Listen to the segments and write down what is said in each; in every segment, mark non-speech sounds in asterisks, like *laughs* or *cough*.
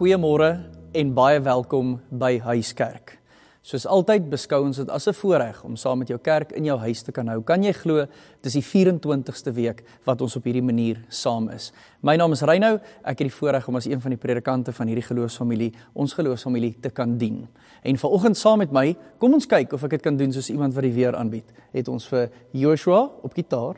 Goeiemôre en baie welkom by Huiskerk. Soos altyd beskou ons dit as 'n voorreg om saam met jou kerk in jou huis te kan hou. Kan jy glo dis die 24ste week wat ons op hierdie manier saam is. My naam is Reynou. Ek het die voorreg om as een van die predikante van hierdie geloofsfamilie, ons geloofsfamilie te kan dien. En vanoggend saam met my, kom ons kyk of ek dit kan doen soos iemand wat die weer aanbied. Het ons vir Joshua op gitaar.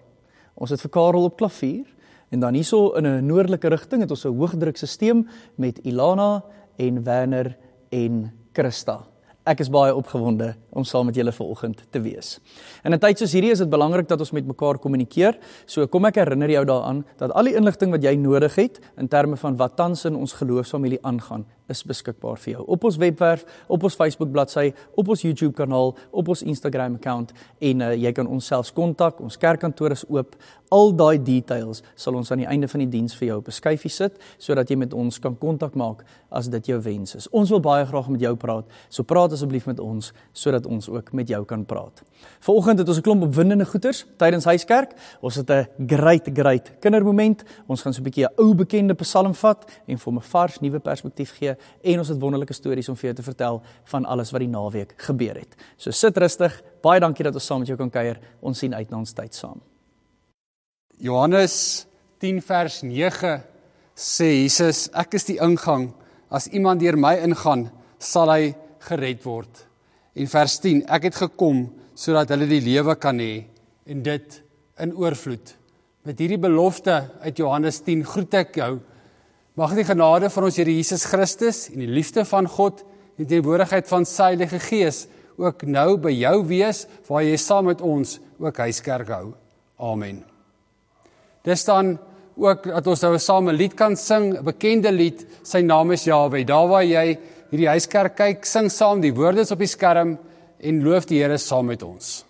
Ons het vir Karel op klavier en dan hierso in 'n noordelike rigting het ons 'n hoëdrukstelsel met Ilana en Werner en Christa. Ek is baie opgewonde om saam met julle vanoggend te wees. In 'n tyd soos hierdie is dit belangrik dat ons met mekaar kommunikeer. So kom ek herinner jou daaraan dat al die inligting wat jy nodig het in terme van wat tans in ons geloofsfamilie aangaan, is beskikbaar vir jou op ons webwerf, op ons Facebook bladsy, op ons YouTube kanaal, op ons Instagram account en uh, jy kan ons selfs kontak. Ons kerkkantoor is oop. Al daai details sal ons aan die einde van die diens vir jou op 'n skyfie sit sodat jy met ons kan kontak maak as dit jou wens is. Ons wil baie graag met jou praat. So praat asseblief met ons sodat ons ook met jou kan praat. Vanoggend het ons 'n klomp opwindende goeters tydens huiskerk. Ons het 'n great great kindermoment. Ons gaan so 'n bietjie 'n ou bekende Psalm vat en vir 'n vars nuwe perspektief gee en ons het wonderlike stories om vir jou te vertel van alles wat die naweek gebeur het. So sit rustig. Baie dankie dat ons saam met jou kan kuier. Ons sien uit na ons tyd saam. Johannes 10 vers 9 sê Jesus, ek is die ingang. As iemand deur my ingaan, sal hy gered word. En vers 10, ek het gekom sodat hulle die lewe kan hê en dit in oorvloed. Met hierdie belofte uit Johannes 10 groet ek jou. Mag die genade van ons Here Jesus Christus en die liefde van God en die teenwoordigheid van sy Heilige Gees ook nou by jou wees waar jy saam met ons ook huiskerk hou. Amen. Dis dan ook dat ons nou saam 'n lied kan sing, 'n bekende lied. Sy naam is Jahwe. Daar waar jy hierdie huiskerk kyk, sing saam die woorde op die skerm en loof die Here saam met ons.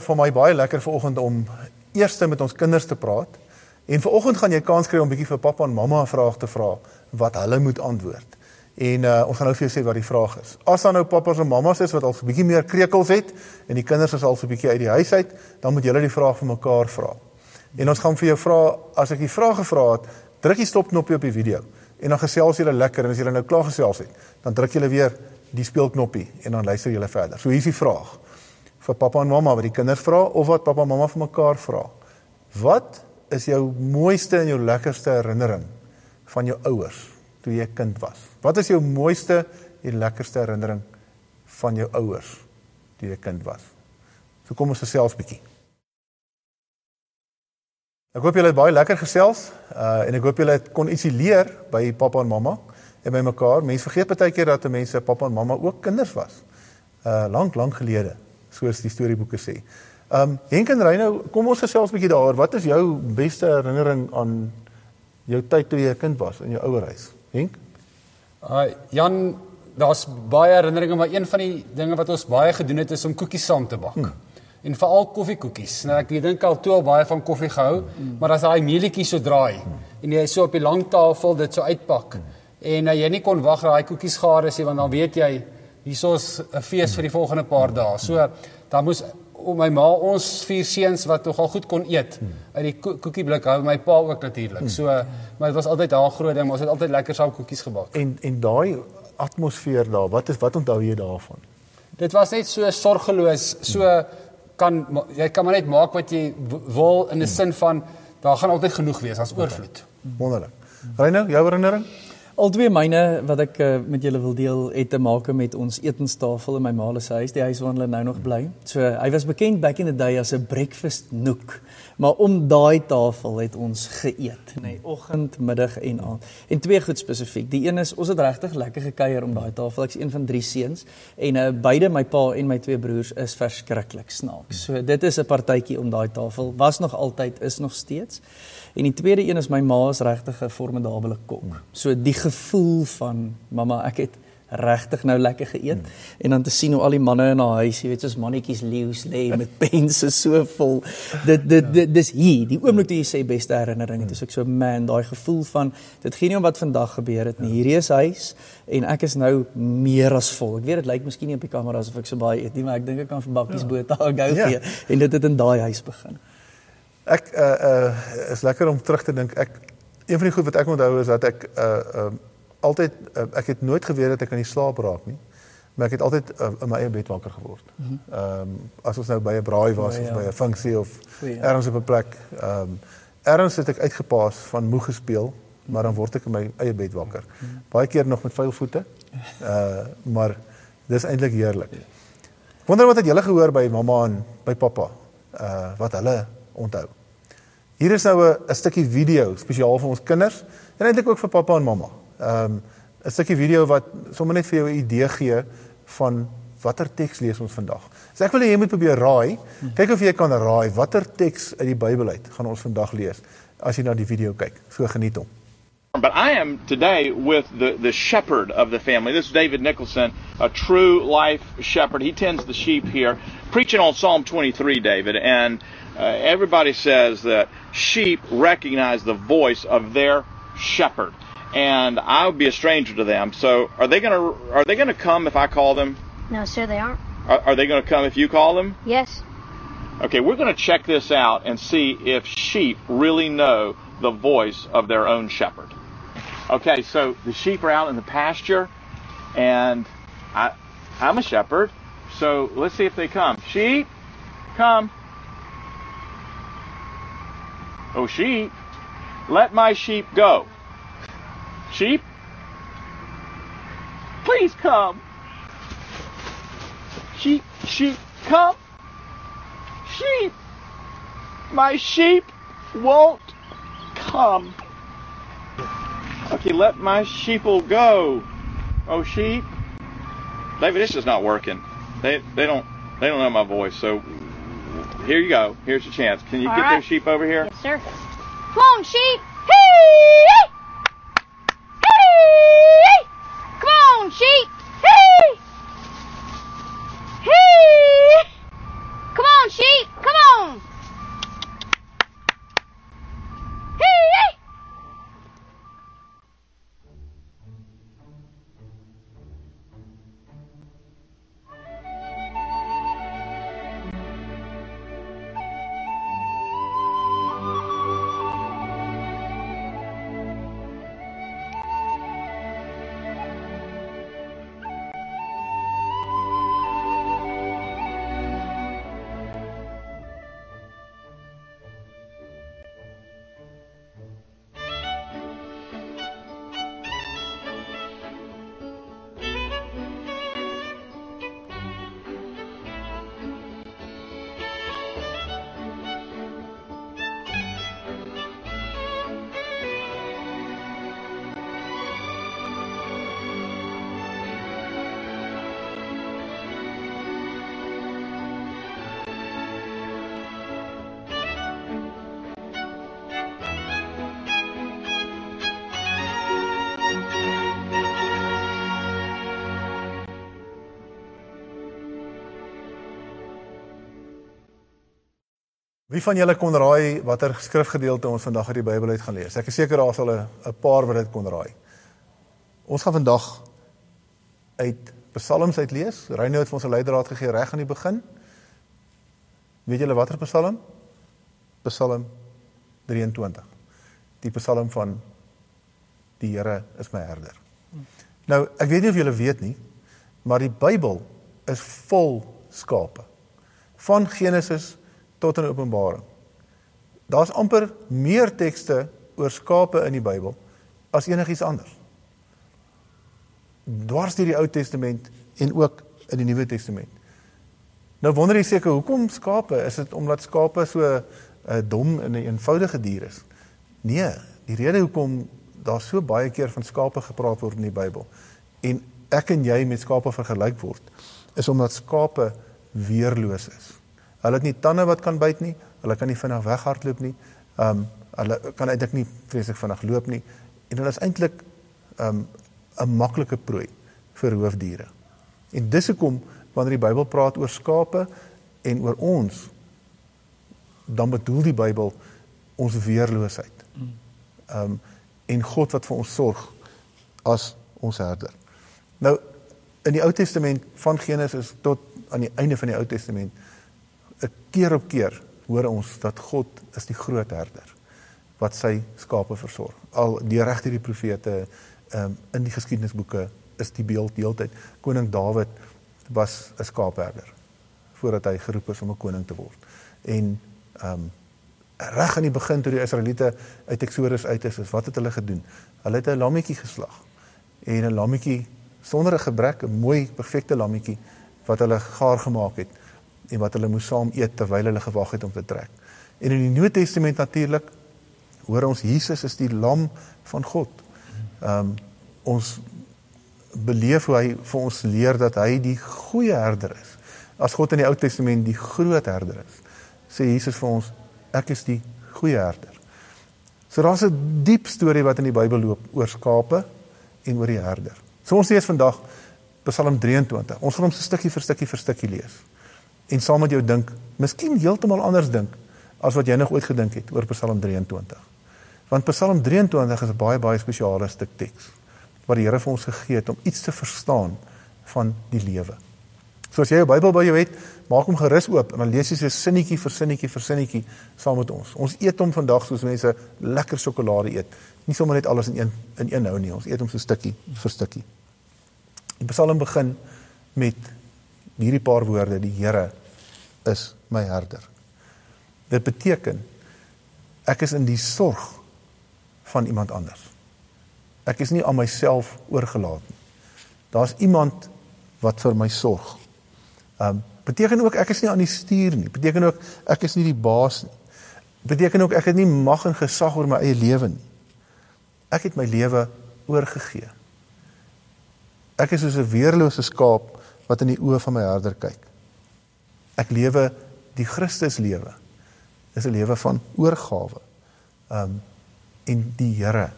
Vir my baie lekker vanoggend om eers met ons kinders te praat. En vanoggend gaan jy kans kry om bietjie vir pappa en mamma 'n vraag te vra wat hulle moet antwoord. En uh, ons gaan nou vir jou sê wat die vraag is. As dan nou pappas en mammas is wat al 'n bietjie meer krekels het en die kinders is al so 'n bietjie uit die huis uit, dan moet julle die vraag vir mekaar vra. En ons gaan vir jou vra as ek die vraag gevra het, druk die stopknopie op die video en dan gesels julle lekker en as julle nou klaar gesels het, dan druk julle weer die speelknoppie en dan luister julle verder. So hier is die vraag vir pappa en mamma wat die kinders vra of wat pappa en mamma vir mekaar vra. Wat is jou mooiste en jou lekkerste herinnering van jou ouers toe jy 'n kind was? Wat is jou mooiste en lekkerste herinnering van jou ouers toe jy 'n kind was? So kom ons gesels bietjie. Ek hoop julle het baie lekker gesels uh en ek hoop julle kon ietsie leer by pappa en mamma en by mekaar. Mense vergeet baie keer dat mense pappa en mamma ook kinders was. Uh lank lank gelede, soos die storieboeke sê. Um Henk en Reynou, kom ons gesels 'n bietjie daaroor. Wat is jou beste herinnering aan jou tyd toe jy 'n kind was in jou ouerhuis? Henk? Uh Jan, daar's baie herinneringe, maar een van die dinge wat ons baie gedoen het is om koekies saam te bak. Hmm. En veral koffiekoekies. Nou ek dink al toe al baie van koffie gehou, hmm. maar as daai meelietjies so draai hmm. en jy so op die lang tafel dit so uitpak hmm. en uh, jy nie kon wag dat daai koekies gaar is nie want dan weet jy hierso's 'n fees vir die volgende paar dae. So dan moes om my ma ons vier seuns wat nogal goed kon eet uit die ko koekieblik hou my pa ook natuurlik. So maar dit was altyd daar groot ding, ons het altyd lekker saam koekies gebak. En en daai atmosfeer daar, wat is wat onthou jy daarvan? Dit was net so sorgeloos, so kan jy kan maar net maak wat jy wil in 'n sin van daar gaan altyd genoeg wees, as oorvloed. Wonderlik. Reynou, jou herinnering? Albei myne wat ek uh, met julle wil deel het te maak met ons etenstafel in my ma se huis, die huis waar hulle nou nog bly. So hy was bekend back in the day as 'n breakfast nook. Maar om daai tafel het ons geëet, nê, nee, oggend, middag en aand. En twee goed spesifiek. Die een is ons het regtig lekker gekuier om daai tafel. Ek's een van drie seuns en uh, beide my pa en my twee broers is verskriklik snaaks. So dit is 'n partytjie om daai tafel. Was nog altyd, is nog steeds. En die tweede een is my ma is regtig 'n formidabele kok. So die gevoel van mamma, ek het regtig nou lekker geëet hmm. en dan te sien hoe al die manne in haar huis, jy weet, soos mannetjies leeu's lê met *laughs* pense so vol. Dit dit, dit dis hier, die oomblik toe jy sê beste herinnering, dit is ek so man, daai gevoel van dit gee nie om wat vandag gebeur het nie. Hierdie is huis en ek is nou meer as vol. Ek weet dit lyk miskien nie op die kamera asof ek so baie eet nie, maar ek dink ek kan vir bakkies boter gou Ja. gee en dit het in daai huis begin. Ek uh uh is lekker om terug te dink. Ek een van die goed wat ek onthou is dat ek uh um altyd uh, ek het nooit geweet dat ek aan die slaap raak nie. Maar ek het altyd uh, in my eie bed wakker geword. Ehm um, as ons nou by 'n braai was O, of ja. by 'n funksie of Goeie. ergens op 'n plek, ehm um, ergens het ek uitgepaas van moeg gespeel, maar dan word ek in my eie bed wakker. Baie keer nog met vuil voete. Uh maar dis eintlik heerlik. Wonder wat het julle gehoor by mamma en by pappa? Uh wat hulle onthou. Hier is nou 'n stukkie video spesiaal vir ons kinders en eintlik ook vir pappa en mamma. Ehm um, 'n stukkie video wat sommer net vir jou 'n idee gee van watter teks lees ons vandag. So ek wil hê jy moet probeer raai. Kyk of jy kan raai watter teks uit die Bybel uit gaan ons vandag lees as jy na die video kyk. So geniet hom. But I am today with the, the shepherd of the family. This is David Nicholson, a true life shepherd. He tends the sheep here, preaching on Psalm 23, David. And uh, everybody says that sheep recognize the voice of their shepherd. And I would be a stranger to them. So are they gonna are they gonna come if I call them? No, sir, they aren't. Are, are they gonna come if you call them? Yes. Okay, we're going to check this out and see if sheep really know the voice of their own shepherd. Okay, so the sheep are out in the pasture, and I, I'm a shepherd, so let's see if they come. Sheep, come. Oh, sheep, let my sheep go. Sheep, please come. Sheep, sheep, come. Sheep, my sheep won't come. Okay, let my sheeple go. Oh, sheep. David, this is not working. They they don't they don't know my voice. So here you go. Here's your chance. Can you All get right. those sheep over here? Sir. Come on, sheep. Hey! Hey! Come on, sheep. Wie van julle kon raai watter skrifgedeelte ons vandag uit die Bybel uit gaan lees? Ek is seker daar sal 'n paar wat dit kon raai. Ons gaan vandag uit Psalms uit lees. Reynou het vir ons 'n leidraad gegee reg aan die begin. Weet julle watter Psalm? Psalm 23. Die Psalm van die Here is my herder. Nou, ek weet nie of julle weet nie, maar die Bybel is vol skape. Van Genesis tot in Openbaring. Daar's amper meer tekste oor skape in die Bybel as enigiets anders. Dwars deur die Ou Testament en ook in die Nuwe Testament. Nou wonder jy seker hoekom skape? Is dit omdat skape so 'n uh, dom en 'n een eenvoudige dier is? Nee, die rede hoekom daar so baie keer van skape gepraat word in die Bybel en ek en jy met skape vergelyk word, is omdat skape weerloos is. Hulle het nie tande wat kan byt nie, hulle kan nie vinnig weghardloop nie. Um hulle kan eintlik nie vreeslik vinnig loop nie en hulle is eintlik um 'n maklike prooi vir roofdiere. En dis hoekom wanneer die Bybel praat oor skape en oor ons dan bedoel die Bybel ons weerloosheid. Um en God wat vir ons sorg as ons herder. Nou in die Ou Testament van Genesis tot aan die einde van die Ou Testament 'n keer op keer hoor ons dat God is die groot herder wat sy skape versorg. Al die regte die profete um, in die geskiedenisboeke is die beeld deeltyd. Koning Dawid was 'n skaapherder voordat hy geroep is om 'n koning te word. En ehm um, reg aan die begin toe die Israeliete uit Eksodus uit is, is wat het hulle gedoen? Hulle het 'n lammetjie geslag. En 'n lammetjie sonder 'n gebrek, 'n mooi, perfekte lammetjie wat hulle gaar gemaak het en wat hulle moes saam eet terwyl hulle gewag het om te trek. En in die Nuwe Testament natuurlik hoor ons Jesus is die lam van God. Ehm um, ons beleef hoe hy vir ons leer dat hy die goeie herder is. As God in die Ou Testament die groot herder is, sê Jesus vir ons ek is die goeie herder. So daar's 'n diep storie wat in die Bybel loop oor skape en oor die herder. So ons lees vandag Psalm 23. Ons gaan hom so stukkie vir stukkie vir stukkie lees. En saam met jou dink, miskien heeltemal anders dink as wat jy nog ooit gedink het oor Psalm 23. Want Psalm 23 is 'n baie baie spesiale stuk teks wat die Here vir ons gegee het om iets te verstaan van die lewe. So as jy jou Bybel by jou het, maak hom gerus oop en dan lees jy so sinnetjie vir sinnetjie vir sinnetjie saam met ons. Ons eet hom vandag soos mense lekker sjokolade eet. Nie sommer net alles in een in een hou nie. Ons eet hom so stukkie vir stukkie. Die Psalm begin met hierdie paar woorde: Die Here is my herder. Dit beteken ek is in die sorg van iemand anders. Ek is nie aan myself oorgelaat nie. Daar's iemand wat vir my sorg. Um beteken ook ek is nie aan die stuur nie. Beteken ook ek is nie die baas nie. Beteken ook ek het nie mag en gesag oor my eie lewe nie. Ek het my lewe oorgegee. Ek is soos 'n weerlose skaap wat in die oë van my herder kyk. Ek lewe die Christus lewe. Dis 'n lewe van oorgawe. Um en die Here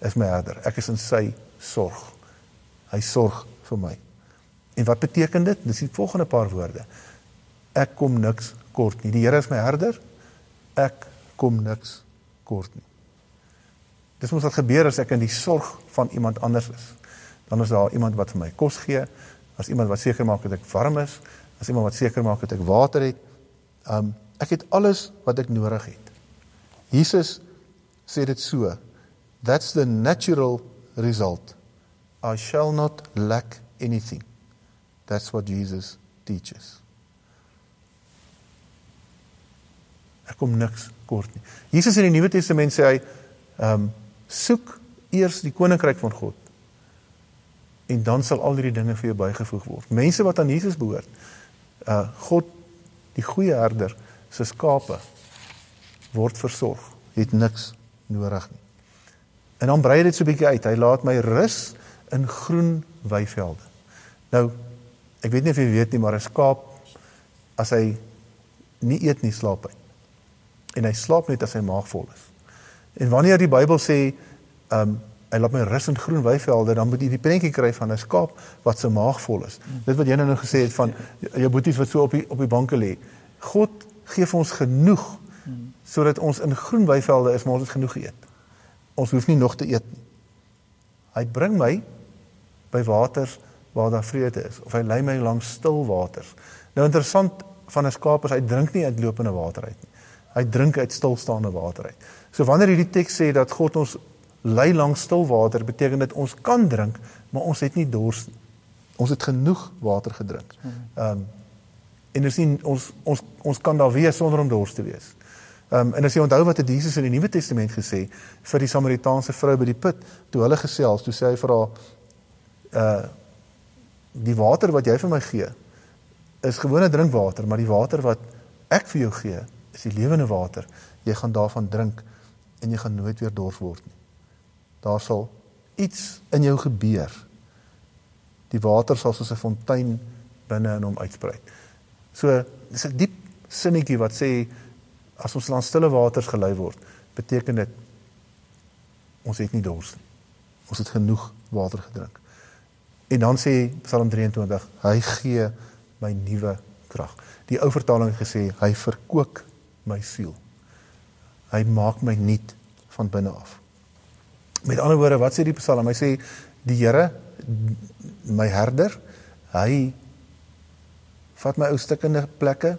is my herder. Ek is in sy sorg. Hy sorg vir my. En wat beteken dit? Dis die volgende paar woorde. Ek kom niks kort nie. Die Here is my herder. Ek kom niks kort nie. Dis mos wat gebeur as ek in die sorg van iemand anders is. Dan is daar iemand wat vir my kos gee, as iemand wat seker maak dat ek warm is, as iemand wat seker maak dat ek water het. Um ek het alles wat ek nodig het. Jesus sê dit so. That's the natural result. I shall not lack anything. That's what Jesus teaches. Ek kom niks kort nie. Jesus in die Nuwe Testament sê hy ehm um, soek eers die koninkryk van God en dan sal al hierdie dinge vir jou bygevoeg word. Mense wat aan Jesus behoort, uh God die goeie herder se skape word versorg, het niks nodig nie. En dan brei dit so 'n bietjie uit. Hy laat my rus in groen weivelde. Nou, ek weet nie of jy weet nie, maar 'n skaap as hy nie eet nie, slaap hy. En hy slaap net as sy maag vol is. En wanneer die Bybel sê, ehm um, hy laat my rus in groen weivelde, dan moet jy die prentjie kry van 'n skaap wat se maag vol is. Dit wat jy nou gesê het van jou boeties wat so op die op die banke lê. God gee vir ons genoeg sodat ons in groen weivelde is, maar ons het genoeg geëet. Ons hoef nie nog te eet nie. Hy bring my by waters waar daar vrede is of hy lei my langs stil waters. Nou interessant van 'n skaap is hy drink nie uit lopende water uit nie. Hy drink uit stilstaande water uit. So wanneer hierdie teks sê dat God ons lei langs stil water, beteken dit ons kan drink, maar ons het nie dors nie. Ons het genoeg water gedrink. Ehm um, en dis nie ons ons ons kan daar wees sonder om dors te wees. Ehm um, en as jy onthou wat het Jesus in die Nuwe Testament gesê vir die Samaritaanse vrou by die put, toe hulle gesels, toe sê hy vir haar uh die water wat jy vir my gee is gewone drinkwater, maar die water wat ek vir jou gee, is die lewende water. Jy gaan daarvan drink en jy gaan nooit weer dors word nie. Daar sal iets in jou gebeur. Die water sal soos 'n fontein binne in hom uitsprei. So, dis 'n diep sinnetjie wat sê as ons langs stille waters gelei word, beteken dit ons het nie dors nie. Ons het genoeg water gedrink. En dan sê Psalm 23, hy gee my nuwe krag. Die ou vertaling het gesê hy verkoop my siel. Hy maak my nuut van binne af. Met ander woorde, wat sê die Psalm? Hy sê die Here my herder, hy vat my ou stikkende plekke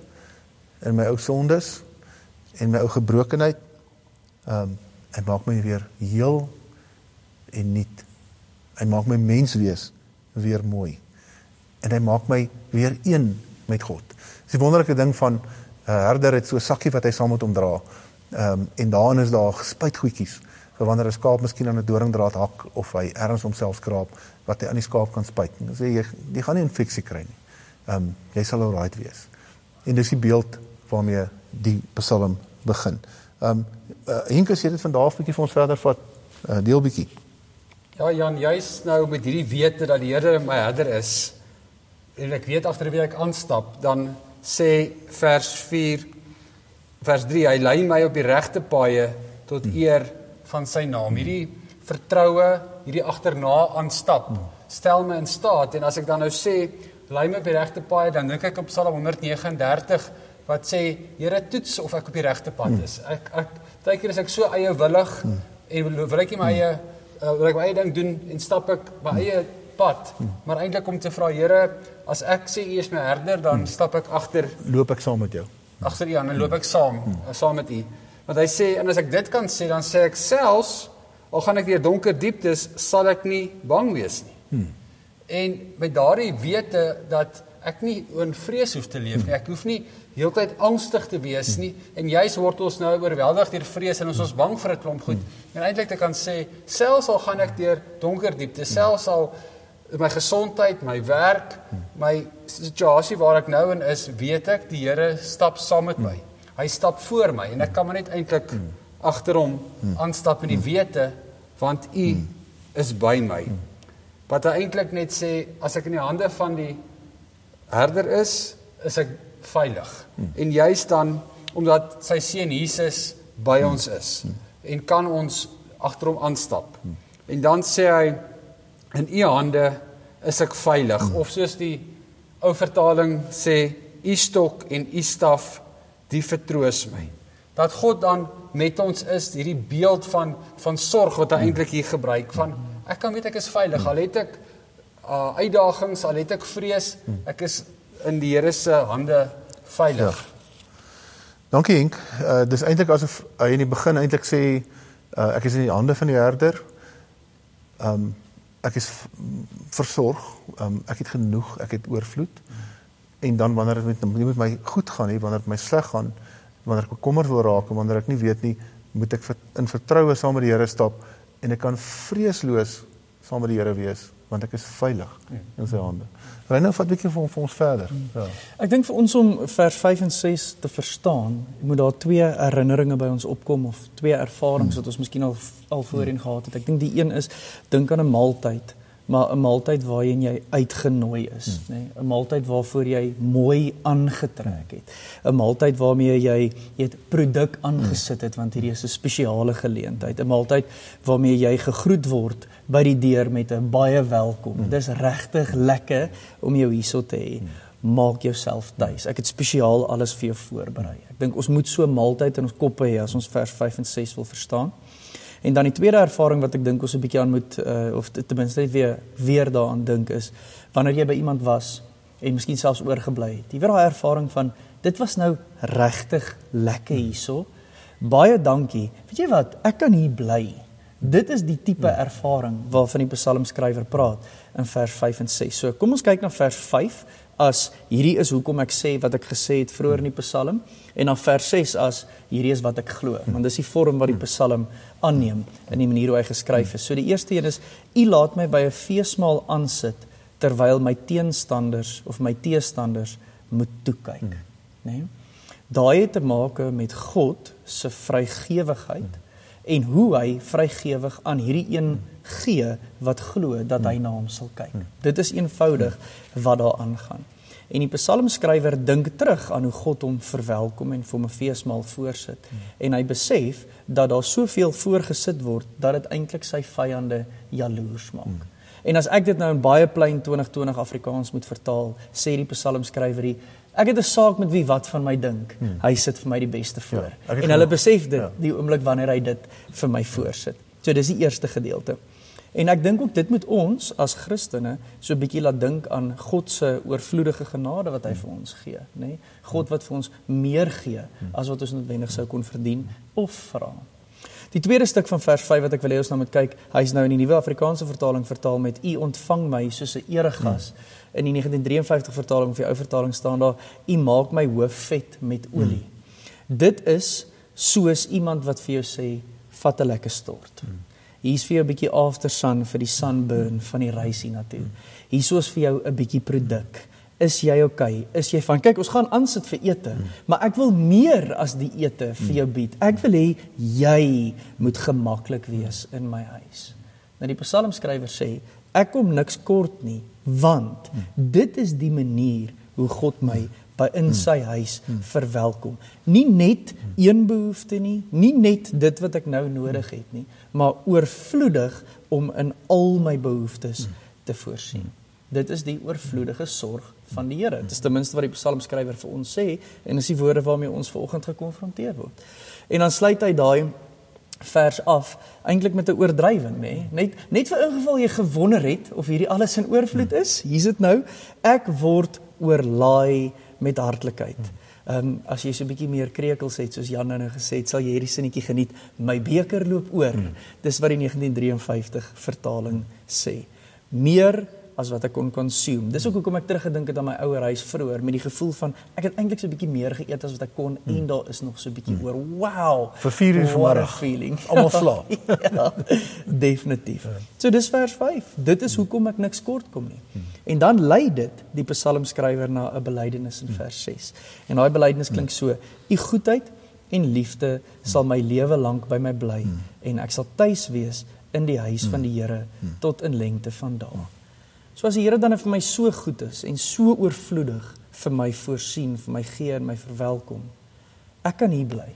en my ou sondes en my ou gebrokenheid ehm um, hy maak my weer heel en nuut. Hy maak my mens wees weer mooi. En hy maak my weer een met God. Dis die wonderlike ding van 'n uh, herder het so 'n sakkie wat hy saam met hom dra. Ehm um, en daarin is daar spuitgoedjies vir wanneer 'n skaap miskien aan 'n doringdraad hak of hy ergens homself skraap wat hy aan die skaap kan spuit. Dan sê jy jy gaan nie infeksie kry nie. Ehm um, jy sal alright wees. En dis die beeld waarmee die Psalm begin. Ehm um, uh, Henk jy dit vandag 'n bietjie vir ons verder vat, uh, deel bietjie. Ja Jan, jy's nou met hierdie wete dat die Here my herder is en ek weet agter wie ek aanstap, dan sê vers 4 vers 3 hy lei my op die regte paaie tot eer van sy naam. Hierdie vertroue, hierdie agterna aanstap stel my in staat en as ek dan nou sê lei my op die regte paaie, dan dink ek op Psalm 139 wat sê Here toets of ek op die regte pad is. Ek ek baie keer is ek so eie willig en wil ek nie my eie uh, wil ek my eie ding doen en stap ek my eie pad, maar eintlik om te vra Here, as ek sê U is my herder, dan stap ek agter Loop ek saam met jou. agter U aan en loop ek saam saam met U. Want hy sê en as ek dit kan sê, dan sê ek selfs al gaan ek deur donker dieptes, sal ek nie bang wees nie. Hmm. En met daardie wete dat ek nie in vrees hoef te leef nie. Ek hoef nie heeltyd angstig te wees nie en juis word ons nou oorweldig deur vrees en ons is bang vir 'n klomp goed. En eintlik te kan sê, selfs al gaan ek deur donker diepte, selfs al my gesondheid, my werk, my situasie waar ek nou in is, weet ek die Here stap saam met my. Hy stap voor my en ek kan maar net eintlik agter hom aanstap in die wete want U is by my. Wat hy eintlik net sê as ek in die hande van die herder is, is ek veilig. En juist dan omdat sy seun Jesus by ons is en kan ons agter hom aanstap. En dan sê hy in u hande is ek veilig of soos die ou vertaling sê u stok en u staf die vertroos my. Dat God dan met ons is, hierdie beeld van van sorg wat hy eintlik hier gebruik van ek kan weet ek is veilig al het ek uh, uitdagings, al het ek vrees, ek is in die Here se hande veilig. Dankie Henk. Uh dis eintlik asof hy in die begin eintlik sê uh ek is in die hande van die herder. Um ek is versorg. Um ek het genoeg, ek het oorvloed. En dan wanneer dit met, nie met my goed gaan nie, wanneer dit my sleg gaan, wanneer ek bekommerd wil raak en wanneer ek nie weet nie, moet ek in vertroue saam met die Here stap en ek kan vreesloos saam met die Here wees want ek is veilig in sy hande. Reynou vat 'n bietjie vir, vir ons verder. Ja. Ek dink vir ons om vers 5 en 6 te verstaan, moet daar twee herinneringe by ons opkom of twee ervarings wat ons miskien al al voorheen gehad het. Ek dink die een is dink aan 'n maaltyd, maar 'n maaltyd waarheen jy uitgenooi is, nê? Nee, 'n maaltyd waarvoor jy mooi aangetrek het. 'n Maaltyd waarmee jy het produk aangesit het want hierdie is 'n spesiale geleentheid. 'n Maaltyd waarmee jy gegroet word by die deur met 'n baie welkom. Dis regtig lekker om jou hierso te hê. maak jouself tuis. Ek het spesiaal alles vir jou voorberei. Ek dink ons moet so 'n maaltyd in ons koppe hê as ons vers 5 en 6 wil verstaan. En dan die tweede ervaring wat ek dink ons 'n bietjie aan moet uh, of ten minste net weer weer daaraan dink is wanneer jy by iemand was en miskien selfs oorgebly het. Jy weet daai ervaring van dit was nou regtig lekker hierso. Baie dankie. Weet jy wat? Ek kan hier bly. Dit is die tipe ervaring waarvan die psalmskrywer praat in vers 5 en 6. So kom ons kyk na vers 5 as hierdie is hoekom ek sê wat ek gesê het vroeër in die Psalm en dan vers 6 as hierdie is wat ek glo want dis die vorm wat die Psalm aanneem in die manier hoe hy geskryf is. So die eerste een is u laat my by 'n feesmaal aansit terwyl my teenstanders of my teestanders moet toe kyk, hmm. né? Nee? Daai het te maak met God se vrygewigheid hmm. En hoe hy vrygewig aan hierdie een gee wat glo dat hy na hom sal kyk. Dit is eenvoudig wat daar aangaan. En die psalmskrywer dink terug aan hoe God hom verwelkom en vir hom 'n feesmaal voorsit. En hy besef dat daar soveel voorgesit word dat dit eintlik sy vyande jaloers maak. En as ek dit nou in baie plain 2020 Afrikaans moet vertaal, sê die psalmskrywer hier Ek het 'n saak met wie wat van my dink. Hmm. Hy sit vir my die beste voor. Ja, ek het en hulle besef dit Ja. die oomblik wanneer hy dit vir my voorsit. So dis die eerste gedeelte. En ek dink ook dit moet ons as Christene so 'n bietjie laat dink aan God se oorvloedige genade wat hy vir ons gee, nê? Nee? God wat vir ons meer gee as wat ons noodwendig sou kon verdien of vra. Die tweede stuk van vers 5 wat ek wil hê ons nou moet kyk, hy's nou in die nuwe Afrikaanse vertaling vertaal met u ontvang my soos 'n eregas. In die 1953 vertaling of die ou vertaling staan daar u maak my hoof vet met olie. Dit is soos iemand wat vir jou sê vat 'n lekker stort. Hier's vir jou 'n bietjie aftersun vir die sunburn van die reis hiernatoe. Hiersoos vir jou 'n bietjie produk. Is jy okay? Is jy van kyk ons gaan aansit vir ete, maar ek wil meer as die ete vir jou bied. Ek wil hê jy moet gemaklik wees in my huis. Nou die psalmskrywer sê ek kom niks kort nie, want dit is die manier hoe God my by in sy huis verwelkom. Nie net een behoefte nie, nie net dit wat ek nou nodig het nie, maar oorvloedig om in al my behoeftes te voorsien. Dit is die oorvloedige sorg van die Here. Dit is ten minste wat die psalmskrywer vir ons sê en dis die woorde waarmee ons vanoggend gekonfronteer word. En dan sluit hy daai vers af eintlik met 'n oordrywing nê? Nee? net net vir ingeval jy gewonder het of hierdie alles in oorvloed is hier's dit nou ek word oorlaai met hartlikheid. Ehm um, as jy so 'n bietjie meer krekels het soos Jan nou gesê het sal jy hierdie sinnetjie geniet. My beker loop oor. Dis wat die 1953 vertaling sê. Meer as wat ek kon consume. Dis ook hoekom ek teruggedink het aan my ouer huis vroeër met die gevoel van ek het eintlik so 'n bietjie meer geëet as wat ek kon en daar is nog so 'n bietjie oor. Wow. Vir vier uur vanmiddag. feeling. *laughs* Almal slaap. *laughs* ja, definitief. So dis vers 5. Dit is hoekom ek niks kort kom nie. En dan lei dit die psalmskrywer na 'n belydenis in vers 6. En daai belydenis klink so: U goedheid en liefde sal my lewe lank by my bly en ek sal tuis wees in die huis van die Here tot in lengte van dae. So as die Here dan vir my so goed is en so oorvloedig vir my voorsien, vir my gee en my verwelkom, ek kan hier bly.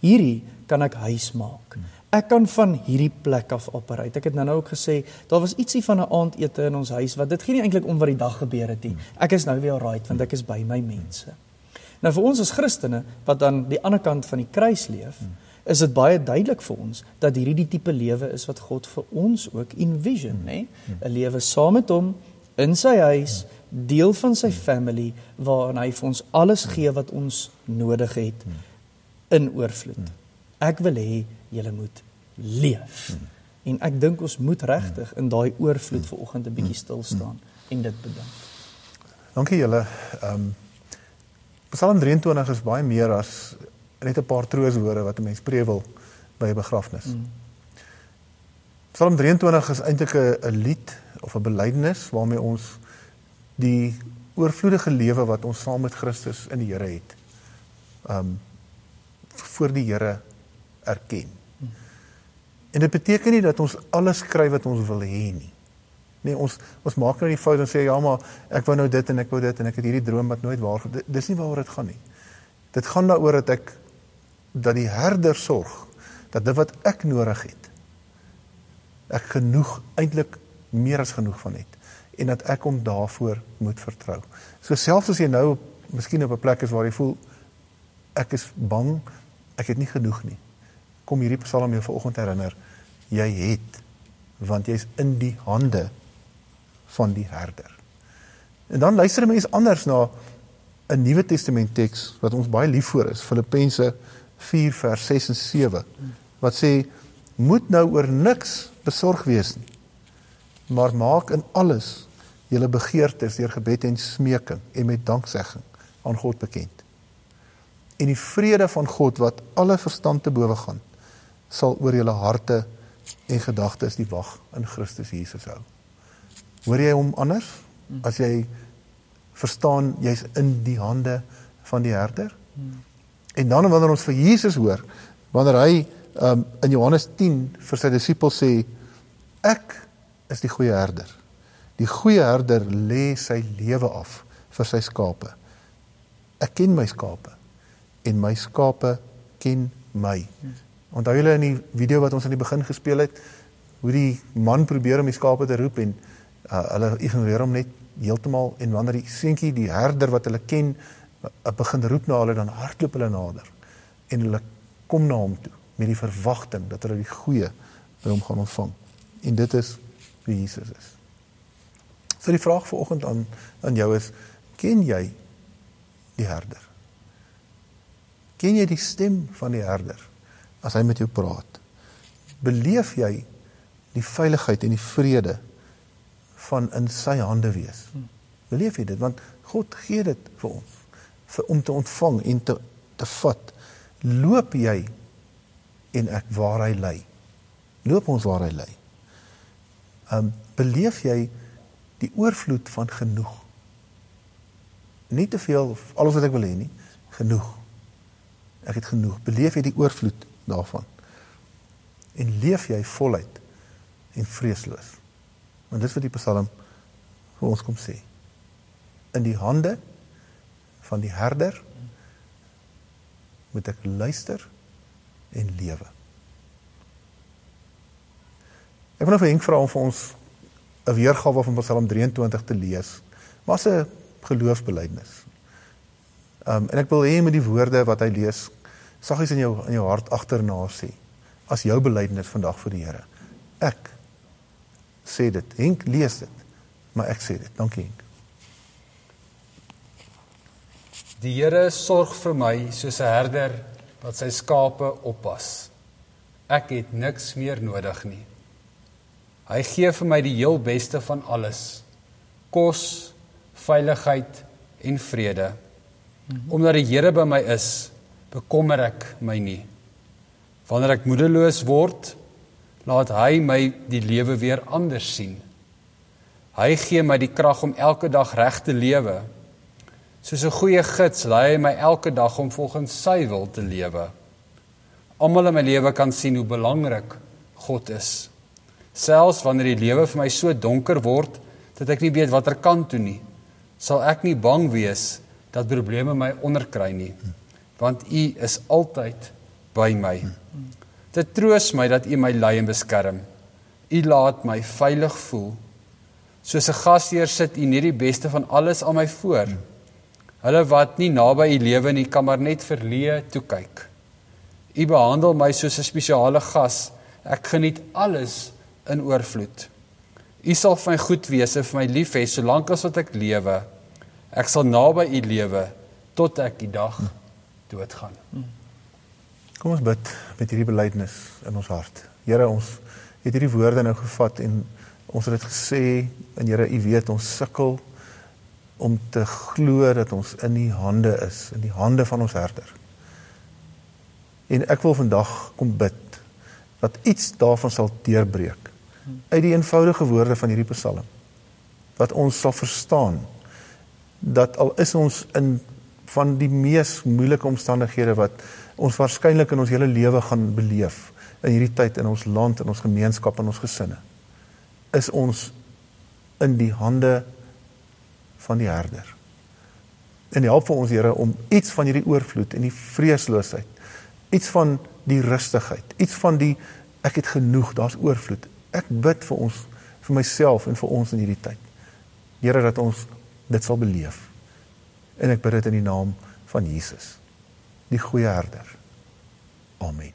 Hierdie kan ek huis maak. Ek kan van hierdie plek af operate. Ek het nou-nou ook gesê, daar was ietsie van 'n aandete in ons huis wat dit gee nie eintlik om wat die dag gebeur het nie. Ek is nou weer alright want ek is by my mense. Nou vir ons as Christene wat aan die ander kant van die kruis leef, is dit baie duidelik vir ons dat hierdie die tipe lewe is wat God vir ons ook envision, nê? 'n Lewe saam met hom in sy huis, deel van sy family waarin hy vir ons alles gee wat ons nodig het in oorvloed. Ek wil hê julle moet leef. En ek dink ons moet regtig in daai oorvloed vanoggend 'n bietjie stil staan en dit bedink. Dankie julle. Ehm um, Psalm 23 is baie meer as net 'n paar trooswoorde wat 'n mens preewel by 'n begrafnis. Mm. Psalm 23 is eintlik 'n lied of 'n belydenis waarmee ons die oorvloedige lewe wat ons saam met Christus in die Here het. Um voor die Here erken. En dit beteken nie dat ons alles kry wat ons wil hê nie. Nee, ons ons maak nou die fout en sê ja, maar ek wou nou dit en ek wou dit en ek het hierdie droom wat nooit waar geword Dis nie waaroor dit gaan nie. Dit gaan daaroor dat ek dat die herder sorg dat dit wat ek nodig het ek genoeg eintlik meer as genoeg van het en dat ek hom daarvoor moet vertrou. So selfs as jy nou miskien op 'n plek is waar jy voel ek is bang, ek het nie genoeg nie. Kom hierdie Psalm jou vanoggend herinner, jy het want jy's in die hande van die herder. En dan luister 'n mens anders na 'n Nuwe Testament teks wat ons baie lief voor is, Filippense 4 vers 6 en 7 wat sê moet nou oor niks besorg wees nie maar maak in alles julle begeertes deur gebed en smeking en met danksegging aan God bekend. En die vrede van God wat alle verstand te bowe gaan, sal oor julle harte en gedagtes die wag in Christus Jesus hou. Hoor jy hom anders as jy verstaan jy's in die hande van die herder? En dan wanneer ons vir Jesus hoor, wanneer hy um, in Johannes 10 vir sy disippels sê ek is die goeie herder. Die goeie herder lê sy lewe af vir sy skape. Ek ken my skape en my skape ken my. Onthou julle in die video wat ons aan die begin gespeel het, hoe die man probeer om die skape te roep en uh, hulle ignoreer hom net heeltemal en wanneer die seentjie die herder wat hulle ken uh, begin roep na hulle dan hardloop hulle nader en hulle kom na hom toe met die verwagting dat hulle die goeie by hom gaan ontvang. En dit is wie Jesus is. So die vraag vanoggend aan aan jou is: ken jy die herder? Ken jy die stem van die herder as hy met jou praat? Beleef jy die veiligheid en die vrede van in sy hande wees? Beleef jy dit want God gee dit vir ons vir om te ontvang en te te vat. Loop jy en ek waar hy lê? Loop ons waar hy lê? Um beleef jy die oorvloed van genoeg? Nie te veel of alles wat ek wil hê nie, genoeg. Ek het genoeg. Beleef jy die oorvloed daarvan? En leef jy voluit en vreesloos? Want dis wat die Psalm vir ons kom sê. In die hande van die herder moet ek luister en lewe. Ek wil nou vir Henk vra om vir ons 'n weergawe van Psalm 23 te lees. Maar 'n geloofsbelijdenis. Um en ek wil hê met die woorde wat hy lees, saggies in jou in jou hart agterna sê as jou belydenis vandag vir die Here. Ek sê dit. Henk lees dit. Maar ek sê dit. Dankie Henk. Die Here sorg vir my soos 'n herder wat sy skape oppas. Ek het niks meer nodig nie. Hy gee vir my die heel beste van alles: kos, veiligheid en vrede. Omdat die Here by my is, bekommer ek my nie. Wanneer ek moedeloos word, laat hy my die lewe weer anders sien. Hy gee my die krag om elke dag reg te lewe. Soos 'n goeie gids lei hy my elke dag om volgens sy wil te lewe. Almal in my lewe kan sien hoe belangrik God is. Selfs wanneer die lewe vir my so donker word dat ek nie weet watter kant toe nie, sal ek nie bang wees dat probleme my onderkry nie, want U is altyd by my. Dit troos my dat U my lei en beskerm. U laat my veilig voel. Soos 'n gasheer sit U net die beste van alles aan my voor. Hulle wat nie naby U lewe nie, kan maar net verleë toe kyk. U behandel my soos 'n spesiale gas. Ek geniet alles in oorvloed. U sal vir my goed wees en vir my lief hê solank as wat ek lewe. Ek sal naby U lewe tot ek die dag doodgaan. Kom ons bid met hierdie belydenis in ons hart. Here, ons het hierdie woorde nou gevat en ons het dit gesê en Here, U weet ons sukkel om te glo dat ons in U hande is, in die hande van ons herder. En ek wil vandag kom bid dat iets daarvan sal deurbreek uit die eenvoudige woorde van hierdie Psalm. Dat ons sal verstaan dat al is ons in van die mees moeilike omstandighede wat ons waarskynlik in ons hele lewe gaan beleef in hierdie tyd in ons land en ons gemeenskap en ons gesinne is ons in die hande van die herder. En help vir ons Here om iets van hierdie oorvloed en die vreesloosheid, iets van die rustigheid, iets van die ek het genoeg, daar's oorvloed. Ek bid vir ons, vir myself en vir ons in hierdie tyd Here dat ons dit sal beleef. En ek bid dit in die naam van Jesus, die goeie herder. Amen.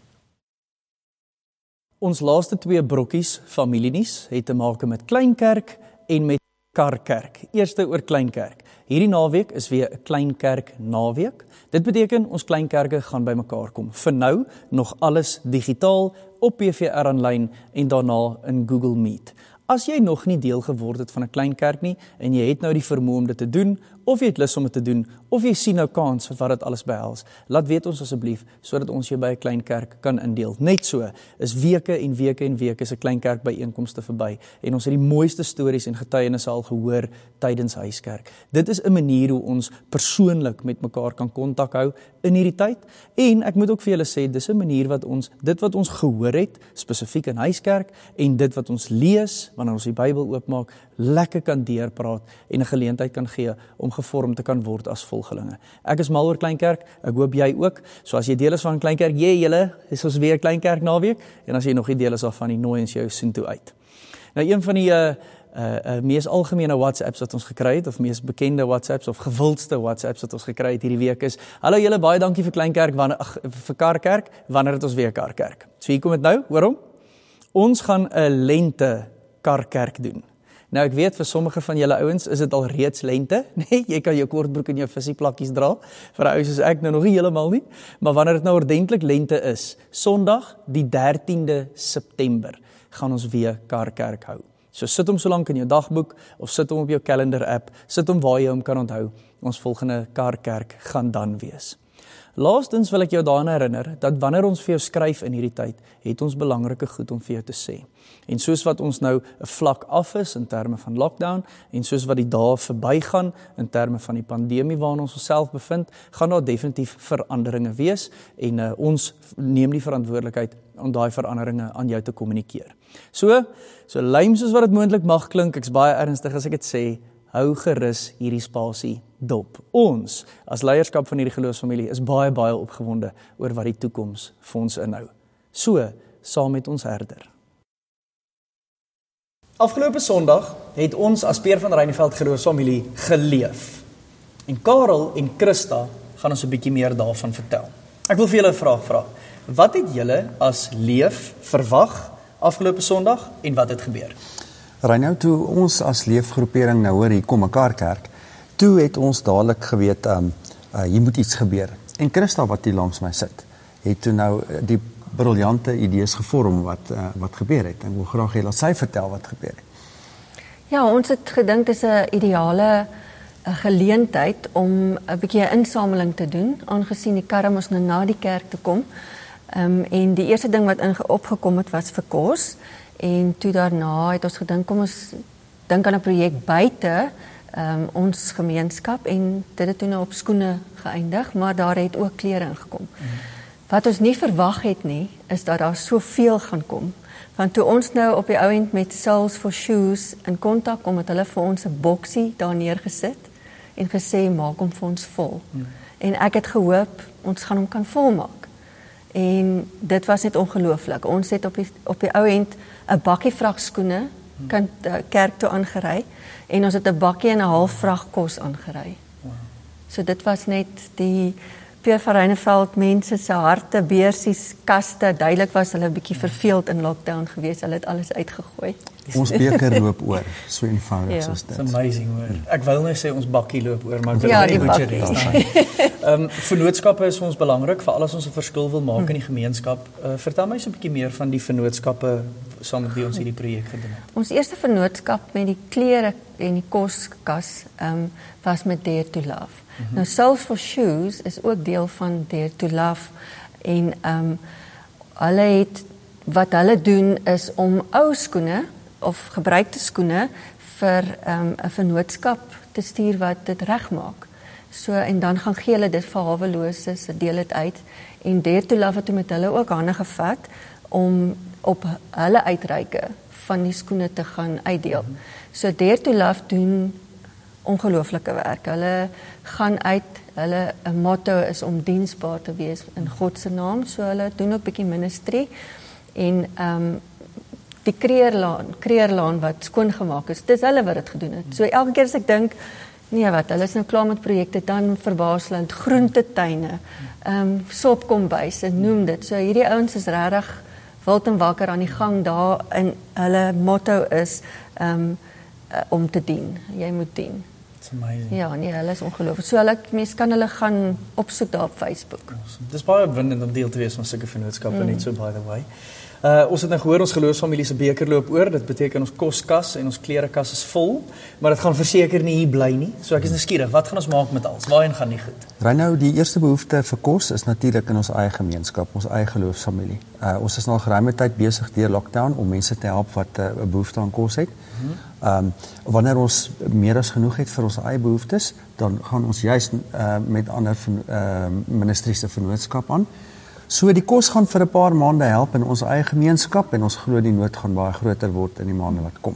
Ons laaste twee brokkies familienuus het te maak met Kleinkerk en met Karkerk. Eerste oor Kleinkerk. Hierdie naweek is weer 'n Kleinkerk naweek. Dit beteken ons kleinkerke gaan bymekaar kom. Vir nou nog alles digitaal op PVR aanlyn en daarna in Google Meet. As jy nog nie deel geword het van 'n klein kerk nie en jy het nou die vermoë om dit te doen of jy het lus om dit te doen of jy sien nou kans vir wat dit alles behels, laat weet ons asseblief sodat ons jou by 'n klein kerk kan indeel. Net so is weke en weke en weke se klein kerk byeenkomste verby en ons het die mooiste stories en getuienisse al gehoor tydens huiskerk. Dit is 'n manier hoe ons persoonlik met mekaar kan kontak hou in hierdie tyd en ek moet ook vir julle sê dis 'n manier wat ons dit wat ons gehoor het spesifiek in huiskerk en dit wat ons lees wanneer ons die Bybel oopmaak, lekker kan deurpraat en 'n geleentheid kan gee om gevorm te kan word as volgelinge. Ek is mal oor Kleinkerk, ek hoop jy ook. So as jy deel is van Kleinkerk, jy julle, is ons weer Kleinkerk naweek en as jy nog nie deel is daarvan, die nooi ons jou soontoe uit. Nou een van die uh uh, uh mees algemene WhatsApps wat ons gekry het of mees bekende WhatsApps of gewildste WhatsApps wat ons gekry het hierdie week is: "Hallo julle, baie dankie vir Kleinkerk wanneer vir Karkerk, wanneer het ons weer Karkerk?" So hier kom dit nou, hoor hom. Ons gaan 'n lente Karkerk doen. Nou ek weet vir sommige van julle ouens is dit al reeds lente, nê? *laughs* Nee, jy kan jou kortbroek en jou visieplakkies dra. Vir ou soos ek nou nog nie heeltemal nie, maar wanneer dit nou ordentlik lente is, Sondag die 13de September, gaan ons weer Karkerk hou. So sit hom so lank in jou dagboek of sit hom op jou kalender app, sit hom waar jy hom kan onthou. Ons volgende Karkerk gaan dan wees. Laastens wil ek jou daaraan herinner dat wanneer ons vir jou skryf in hierdie tyd, het ons belangrike goed om vir jou te sê. En soos wat ons nou 'n vlak af is in terme van lockdown en soos wat die dae verbygaan in terme van die pandemie waarin ons osself bevind, gaan daar definitief veranderinge wees en uh, ons neem die verantwoordelikheid om daai veranderinge aan jou te kommunikeer. So, so lyn soos wat dit moontlik mag klink, ek's baie ernstig as ek dit sê, hou gerus hierdie spasie dop. Ons as leierskap van hierdie geloofsfamilie is baie baie opgewonde oor wat die toekoms vir ons inhou. So, saam met ons herder. Afgelope Sondag het ons as Peer van Reineveld geloofsfamilie geleef. En Karel en Christa gaan ons 'n bietjie meer daarvan vertel. Ek wil vir julle 'n vraag vra. Wat het julle as leef verwag afgelope Sondag en wat het gebeur? Reinou toe ons as leefgroepering nou hoor hier kom mekaar kerk, toe het ons dadelik geweet um uh, hier moet iets gebeur. En Christa wat hier langs my sit, het toe nou uh, die briljante idees gevorm wat uh, wat gebeur het. Ek wil graag hê dat sy vertel wat gebeur het. Ja, ons het gedink dis 'n ideale geleentheid om 'n bietjie 'n insameling te doen aangesien die karre mos nou na die kerk toe kom. Ehm um, en die eerste ding wat inge opgekom het was vir kos en toe daarna het ons gedink kom ons dink aan 'n projek buite ehm um, ons gemeenskap en dit het toe nou op skoene geëindig, maar daar het ook klere ingekom. Mm. Wat ons nie verwag het nie, is dat daar soveel gaan kom. Want toe ons nou op die ou end met Souls for Shoes in kontak kom, het hulle vir ons 'n boksie daar neergesit en gesê maak hom vir ons vol. Mm. En ek het gehoop ons gaan hom kan volmaak. En dit was net ongelooflik. Ons het op die op die ou end 'n bakkie vragskoene kan uh, kerk toe aangery en ons het 'n bakkie en 'n half vrag kos aangery. So dit was net die Pierre van Reineveld mense se harte, beursies, kaste, duidelik was hulle 'n bietjie verveeld in lockdown geweest. Hulle het alles uitgegooi. Ons beker loop oor, so eenvoudig Ja. soos dit. It's amazing hoor. Ek wou net sê ons bakkie loop oor, maar ek wil Ja, nie res nie. Ehm vennootskappe is vir ons belangrik, veral as ons 'n verskil wil maak in die gemeenskap. Uh, vertel my so 'n bietjie meer van die vennootskappe saam met wie ons hierdie projek gedoen het. Ons eerste vennootskap met die klere en die koskas um, was met Dare to Love. Mm -hmm. Nou Souls for Shoes is ook deel van Dare to Love en um, hulle het wat hulle doen is om ou skoene of gebruikte skoene vir um, 'n vennootskap te stuur wat dit regmaak. So en dan gaan gee hulle dit vir haweloses, se deel dit uit en Dare to Love het met hulle ook hande gevat om op hulle uitreike van die skoene te gaan uitdeel. So Dare to Love doen ongelooflike werk. Hulle gaan uit, hulle 'n motto is om diensbaar te wees in God se naam. So hulle doen ook bietjie ministry en ehm um, die kreerlaan, kreerlaan wat skoongemaak is. Dis hulle wat dit gedoen het. So elke keer as ek dink nee wat, hulle is nou klaar met projekte dan verbaasland groentetuine. Ehm um, sopkombuise, noem dit. So hierdie ouens is regtig wild en wakker aan die gang daar en hulle motto is um, uh, om te dien. Jy moet dien. It's amazing. Ja, nee, hulle is ongelooflik. So hulle mense kan hulle gaan opsoek daar op Facebook. Dis baie opwindend om deel te wees van sulke vennootskappe mm. net so by the way. Uh ons het nou gehoor ons geloofsfamilie se beker loop oor. Dit beteken ons koskas en ons klerekas is vol, maar dit gaan verseker nie hier bly nie. So ek is nuuskierig, wat gaan ons maak met alles? Waarheen gaan nie goed? Reinou, die eerste behoefte vir kos is natuurlik in ons eie gemeenskap, ons eie geloofsfamilie. Uh ons is nou geruime tyd besig deur lockdown om mense te help wat 'n uh, behoefte aan kos het. Ehm um, wanneer ons meer as genoeg het vir ons eie behoeftes, dan gaan ons juis uh, met ander ehm uh, ministries se vennootskap aan. So die kos gaan vir 'n paar maande help in ons eie gemeenskap en ons glo die nood gaan baie groter word in die maande wat kom.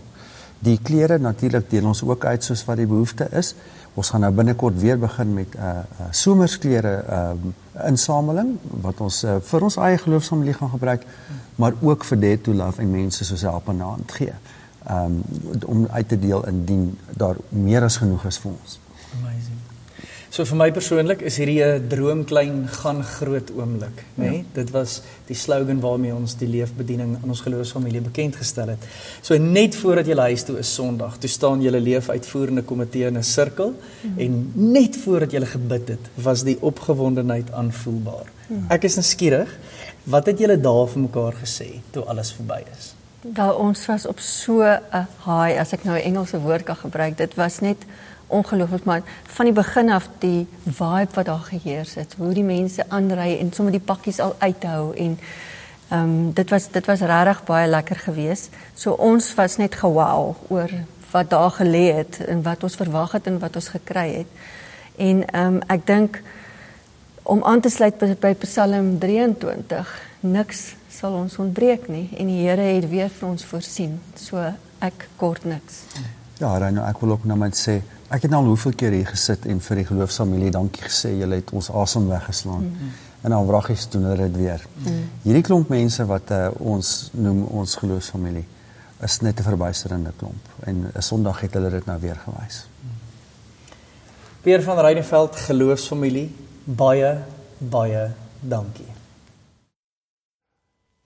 Die klere natuurlik deel ons ook uit soos wat die behoefte is. Ons gaan nou binnekort weer begin met 'n uh, uh, somersklere uh, insameling wat ons uh, vir ons eie geloofsfamilie gaan gebruik, maar ook vir Dead to Love en mense soos help aan hand gee. Um om uit te deel indien daar meer as genoeg is vir ons. So vir my persoonlik is hierdie 'n droom klein gaan groot oomblik, nê? Nee? Ja. Dit was die slogan waarmee ons die leefbediening aan ons geloofsfamilie bekend gestel het. So net voordat jy huis toe is Sondag, toe staan julle leefuitvoerende komitee in 'n sirkel mm -hmm. en net voordat jy gebid het, was die opgewondenheid aanvoelbaar. Mm -hmm. Ek is nuuskierig, wat het julle daar vir mekaar gesê toe alles verby is? Daar ons was op so 'n high as ek nou 'n Engelse woord kan gebruik. Dit was net ongelooflik maar van die begin af die vibe wat daar geheers het, hoe die mense aanry en sommer die pakkies al uithou en ehm um, dit was dit was regtig baie lekker geweest. So ons was net gewou oor wat daar gelê het en wat ons verwag het en wat ons gekry het. En ehm um, ek dink om aan te sluit by, by Psalm 23, niks sal ons ontbreek nie en die Here het weer vir ons voorsien. So ek kort niks. Ja, Reno, ek wil ook nou net sê Ek het nou al hoeveel keer hier gesit en vir die geloofsfamilie dankie gesê. Julle het ons asem weggeslaan. Mm -hmm. En dan wraggies doen hulle dit weer. Mm -hmm. Hierdie klomp mense wat uh, ons noem ons geloofsfamilie is net 'n verbuisterende klomp en 'n Sondag het hulle dit nou weer gewys. Peer van Reideveld geloofsfamilie, baie baie dankie.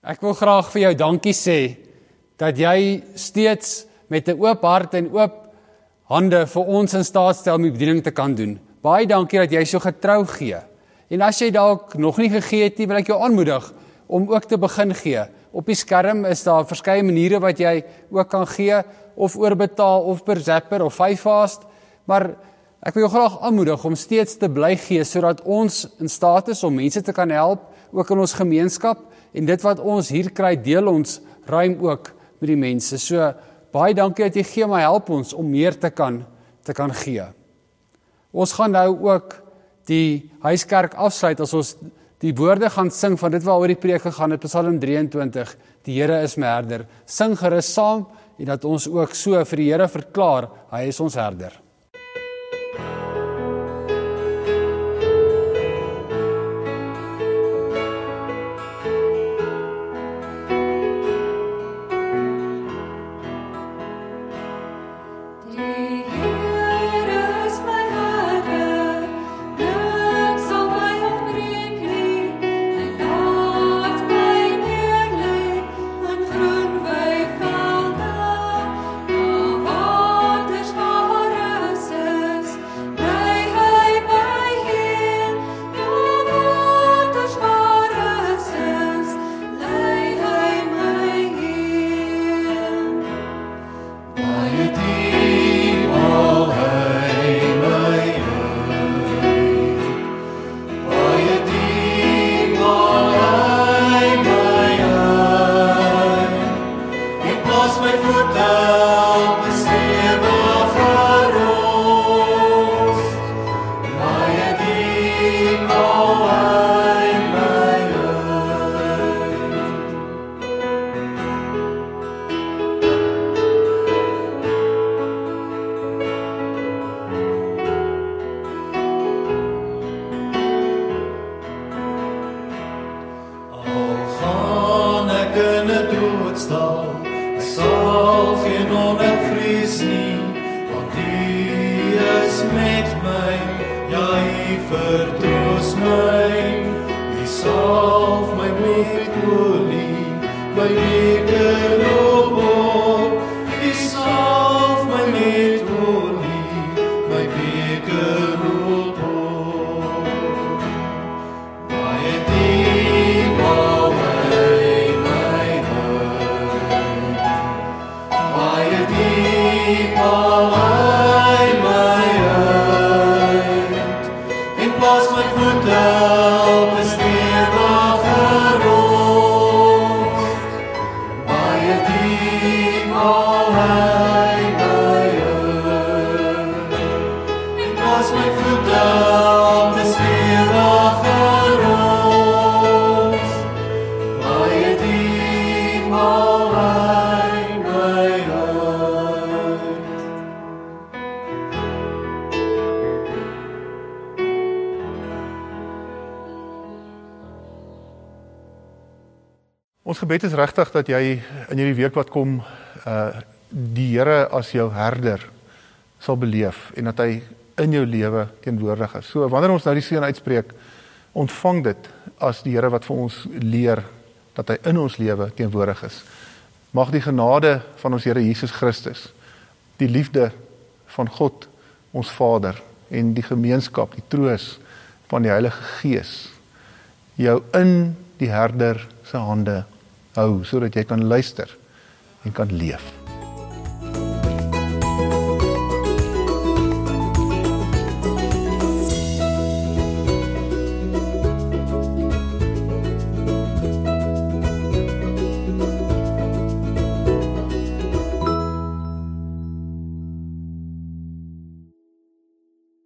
Ek wil graag vir jou dankie sê dat jy steeds met 'n oop hart en oop hande vir ons in staat stel om die bediening te kan doen. Baie dankie dat jy so getrou gee. En as jy dalk nog nie gegee het nie, wil ek jou aanmoedig om ook te begin gee. Op die skerm is daar verskeie maniere wat jy ook kan gee of oorbetaal of per Zapper of Vyfast, maar ek wil jou graag aanmoedig om steeds te bly gee sodat ons in staat is om mense te kan help ook in ons gemeenskap en dit wat ons hier kry deel ons ruim ook met die mense. So Baie dankie dat jy gee my help ons om meer te kan te kan gee. Ons gaan nou ook die huiskerk afsluit as ons die woorde gaan sing van dit waaroor die preek gegaan het Psalm 23 Die Here is my herder. Sing gerus saam en dat ons ook so vir die Here verklaar hy is ons herder. Ons gebed is regtig dat jy in hierdie week wat kom uh die Here as jou herder sal beleef en dat hy in jou lewe teenwoordig is. So wanneer ons nou die seën uitspreek, ontvang dit as die Here wat vir ons leer dat hy in ons lewe teenwoordig is. Mag die genade van ons Here Jesus Christus, die liefde van God ons Vader en die gemeenskap, die troos van die Heilige Gees jou in die herder se hande hou sodat jy kan luister en kan leef.